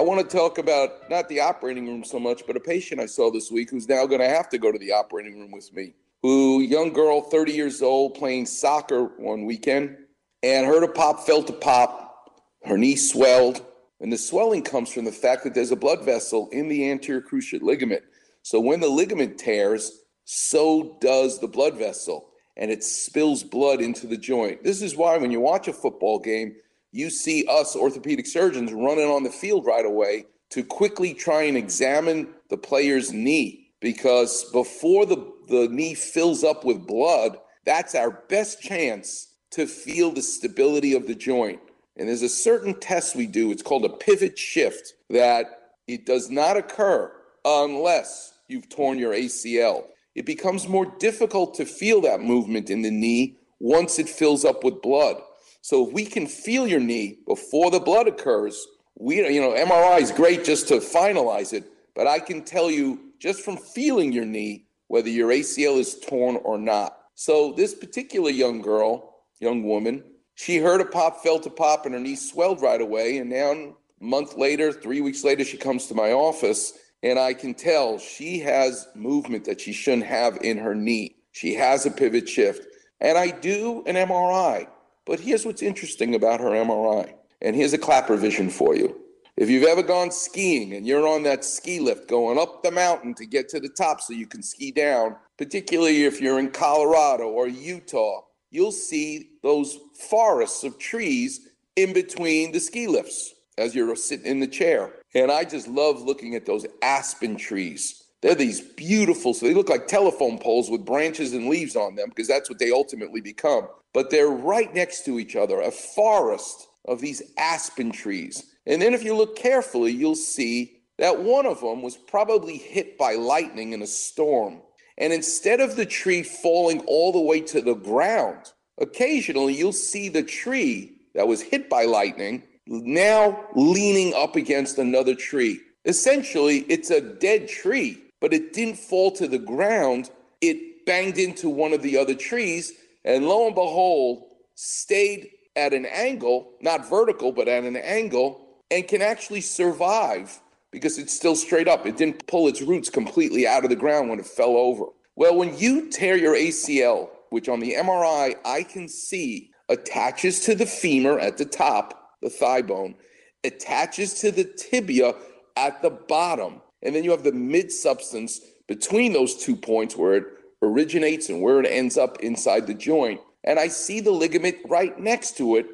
I want to talk about not the operating room so much, but a patient I saw this week who's now going to have to go to the operating room with me. Who, young girl, 30 years old, playing soccer one weekend, and heard a pop, felt a pop. Her knee swelled, and the swelling comes from the fact that there's a blood vessel in the anterior cruciate ligament. So when the ligament tears, so does the blood vessel, and it spills blood into the joint. This is why when you watch a football game, you see us orthopedic surgeons running on the field right away to quickly try and examine the player's knee because before the, the knee fills up with blood, that's our best chance to feel the stability of the joint. And there's a certain test we do, it's called a pivot shift, that it does not occur unless you've torn your ACL. It becomes more difficult to feel that movement in the knee once it fills up with blood. So if we can feel your knee before the blood occurs, we you know MRI is great just to finalize it, but I can tell you just from feeling your knee whether your ACL is torn or not. So this particular young girl, young woman, she heard a pop, felt a pop, and her knee swelled right away. And now, a month later, three weeks later, she comes to my office, and I can tell she has movement that she shouldn't have in her knee. She has a pivot shift. And I do an MRI. But here's what's interesting about her MRI. And here's a Klapper vision for you. If you've ever gone skiing and you're on that ski lift going up the mountain to get to the top so you can ski down, particularly if you're in Colorado or Utah, you'll see those forests of trees in between the ski lifts as you're sitting in the chair. And I just love looking at those aspen trees. They're these beautiful, so they look like telephone poles with branches and leaves on them because that's what they ultimately become. But they're right next to each other, a forest of these aspen trees. And then if you look carefully, you'll see that one of them was probably hit by lightning in a storm. And instead of the tree falling all the way to the ground, occasionally you'll see the tree that was hit by lightning now leaning up against another tree. Essentially, it's a dead tree, but it didn't fall to the ground. It banged into one of the other trees, and lo and behold, stayed at an angle, not vertical, but at an angle, and can actually survive because it's still straight up. It didn't pull its roots completely out of the ground when it fell over. Well, when you tear your ACL, which on the MRI I can see attaches to the femur at the top, the thigh bone, attaches to the tibia at the bottom, and then you have the mid substance between those two points where it originates and where it ends up inside the joint. And I see the ligament right next to it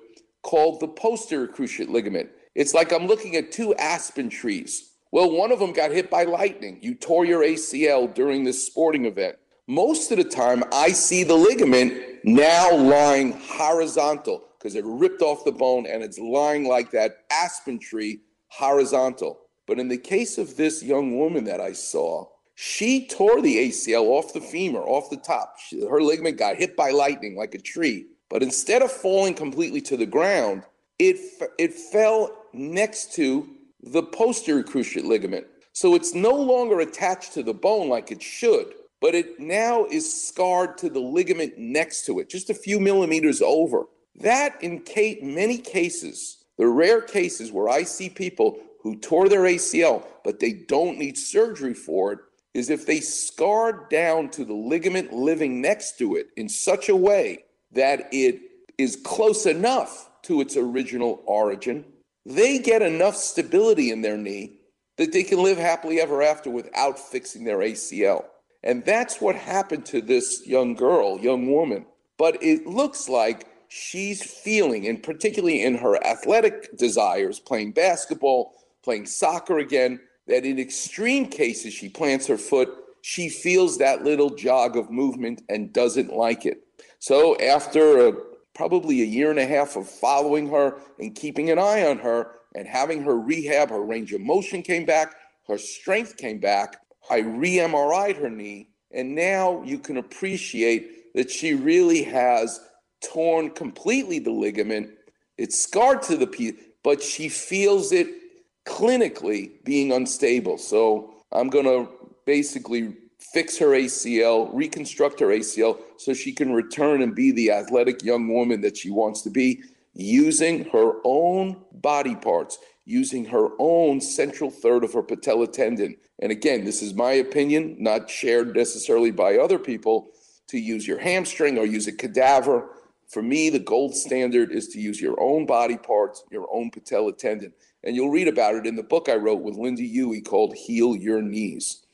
called the posterior cruciate ligament. It's like I'm looking at two aspen trees. Well, one of them got hit by lightning. You tore your ACL during this sporting event. Most of the time, I see the ligament now lying horizontal because it ripped off the bone and it's lying like that aspen tree horizontal. But in the case of this young woman that I saw, she tore the ACL off the femur, off the top. She, her ligament got hit by lightning like a tree. But instead of falling completely to the ground, it, it fell next to the posterior cruciate ligament. So it's no longer attached to the bone like it should, but it now is scarred to the ligament next to it, just a few millimeters over. That, in many cases, the rare cases where I see people who tore their ACL, but they don't need surgery for it, is if they scarred down to the ligament living next to it in such a way that it is close enough to its original origin they get enough stability in their knee that they can live happily ever after without fixing their ACL. And that's what happened to this young girl, young woman. But it looks like she's feeling, and particularly in her athletic desires, playing basketball, playing soccer again, that in extreme cases, she plants her foot, she feels that little jog of movement and doesn't like it. So after a probably a year and a half of following her and keeping an eye on her and having her rehab. Her range of motion came back, her strength came back. I re MRI'd her knee, and now you can appreciate that she really has torn completely the ligament. It's scarred to the piece, but she feels it clinically being unstable. So I'm going to basically fix her ACL, reconstruct her ACL so she can return and be the athletic young woman that she wants to be using her own body parts, using her own central third of her patella tendon. And again, this is my opinion, not shared necessarily by other people, to use your hamstring or use a cadaver. For me, the gold standard is to use your own body parts, your own patella tendon. And you'll read about it in the book I wrote with Lynda Huey called Heal Your Knees.